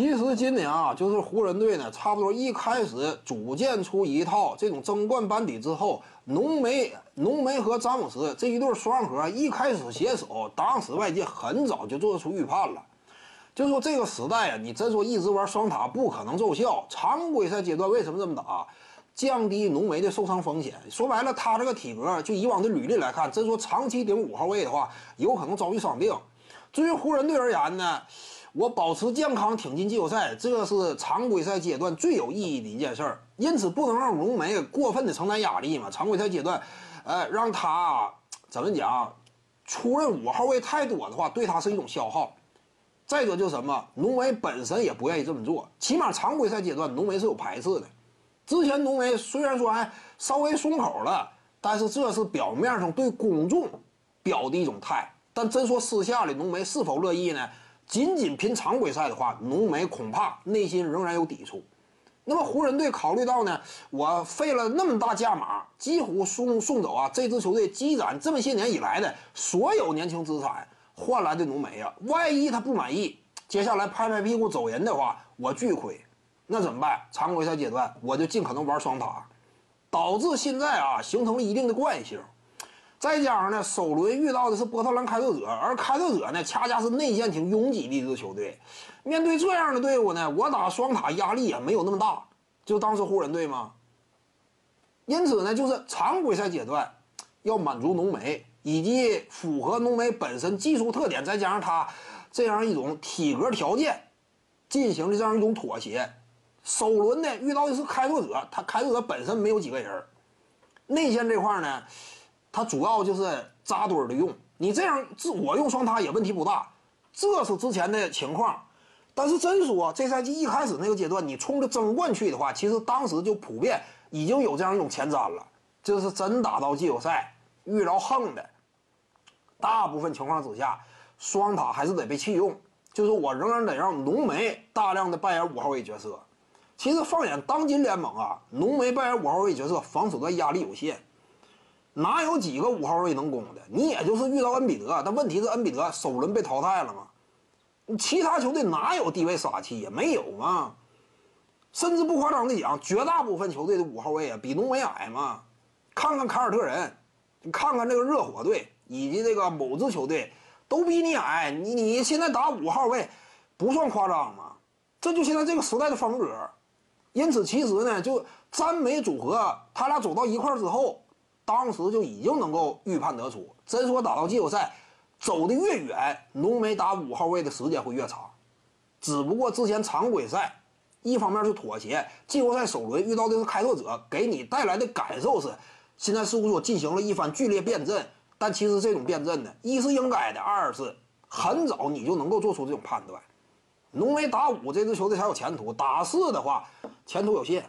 其实今年啊，就是湖人队呢，差不多一开始组建出一套这种争冠班底之后，浓眉、浓眉和詹姆斯这一对双核一开始携手，当时外界很早就做出预判了，就说这个时代啊，你真说一直玩双塔不可能奏效。常规赛阶段为什么这么打？降低浓眉的受伤风险。说白了，他这个体格，就以往的履历来看，真说长期顶五号位的话，有可能遭遇伤病。至于湖人队而言呢？我保持健康挺进季后赛，这是常规赛阶段最有意义的一件事儿。因此，不能让浓眉过分的承担压力嘛。常规赛阶段，呃，让他怎么讲，出任五号位太多的话，对他是一种消耗。再者就是什么，浓眉本身也不愿意这么做。起码常规赛阶段，浓眉是有排斥的。之前浓眉虽然说还稍微松口了，但是这是表面上对公众表的一种态。但真说私下里，浓眉是否乐意呢？仅仅凭常规赛的话，浓眉恐怕内心仍然有抵触。那么湖人队考虑到呢，我费了那么大价码，几乎送送走啊这支球队积攒这么些年以来的所有年轻资产换来的浓眉啊，万一他不满意，接下来拍拍屁股走人的话，我巨亏。那怎么办？常规赛阶段我就尽可能玩双塔，导致现在啊形成了一定的惯性。再加上呢，首轮遇到的是波特兰开拓者，而开拓者呢，恰恰是内线挺拥挤的一支球队。面对这样的队伍呢，我打双塔压力也没有那么大。就当时湖人队嘛。因此呢，就是常规赛阶段要满足浓眉以及符合浓眉本身技术特点，再加上他这样一种体格条件，进行的这样一种妥协。首轮呢遇到的是开拓者，他开拓者本身没有几个人，内线这块呢。它主要就是扎堆儿的用，你这样自我用双塔也问题不大，这是之前的情况。但是真说这赛季一开始那个阶段，你冲着争冠去的话，其实当时就普遍已经有这样一种前瞻了。这是真打到季后赛遇着横的，大部分情况之下，双塔还是得被弃用。就是我仍然得让浓眉大量的扮演五号位角色。其实放眼当今联盟啊，浓眉扮演五号位角色，防守端压力有限。哪有几个五号位能攻的？你也就是遇到恩比德，但问题是恩比德首轮被淘汰了嘛？其他球队哪有低位杀气也没有嘛？甚至不夸张的讲，绝大部分球队的五号位啊比浓眉矮嘛。看看凯尔特人，看看这个热火队以及这个某支球队都比你矮。你你现在打五号位不算夸张吗？这就现在这个时代的风格。因此，其实呢，就詹美组合他俩走到一块之后。当时就已经能够预判得出，真说打到季后赛，走的越远，浓眉打五号位的时间会越长。只不过之前常规赛，一方面是妥协，季后赛首轮遇到的是开拓者，给你带来的感受是，现在似乎说进行了一番剧烈变阵。但其实这种变阵呢，一是应该的，二是很早你就能够做出这种判断。浓眉打五这支球队才有前途，打四的话，前途有限。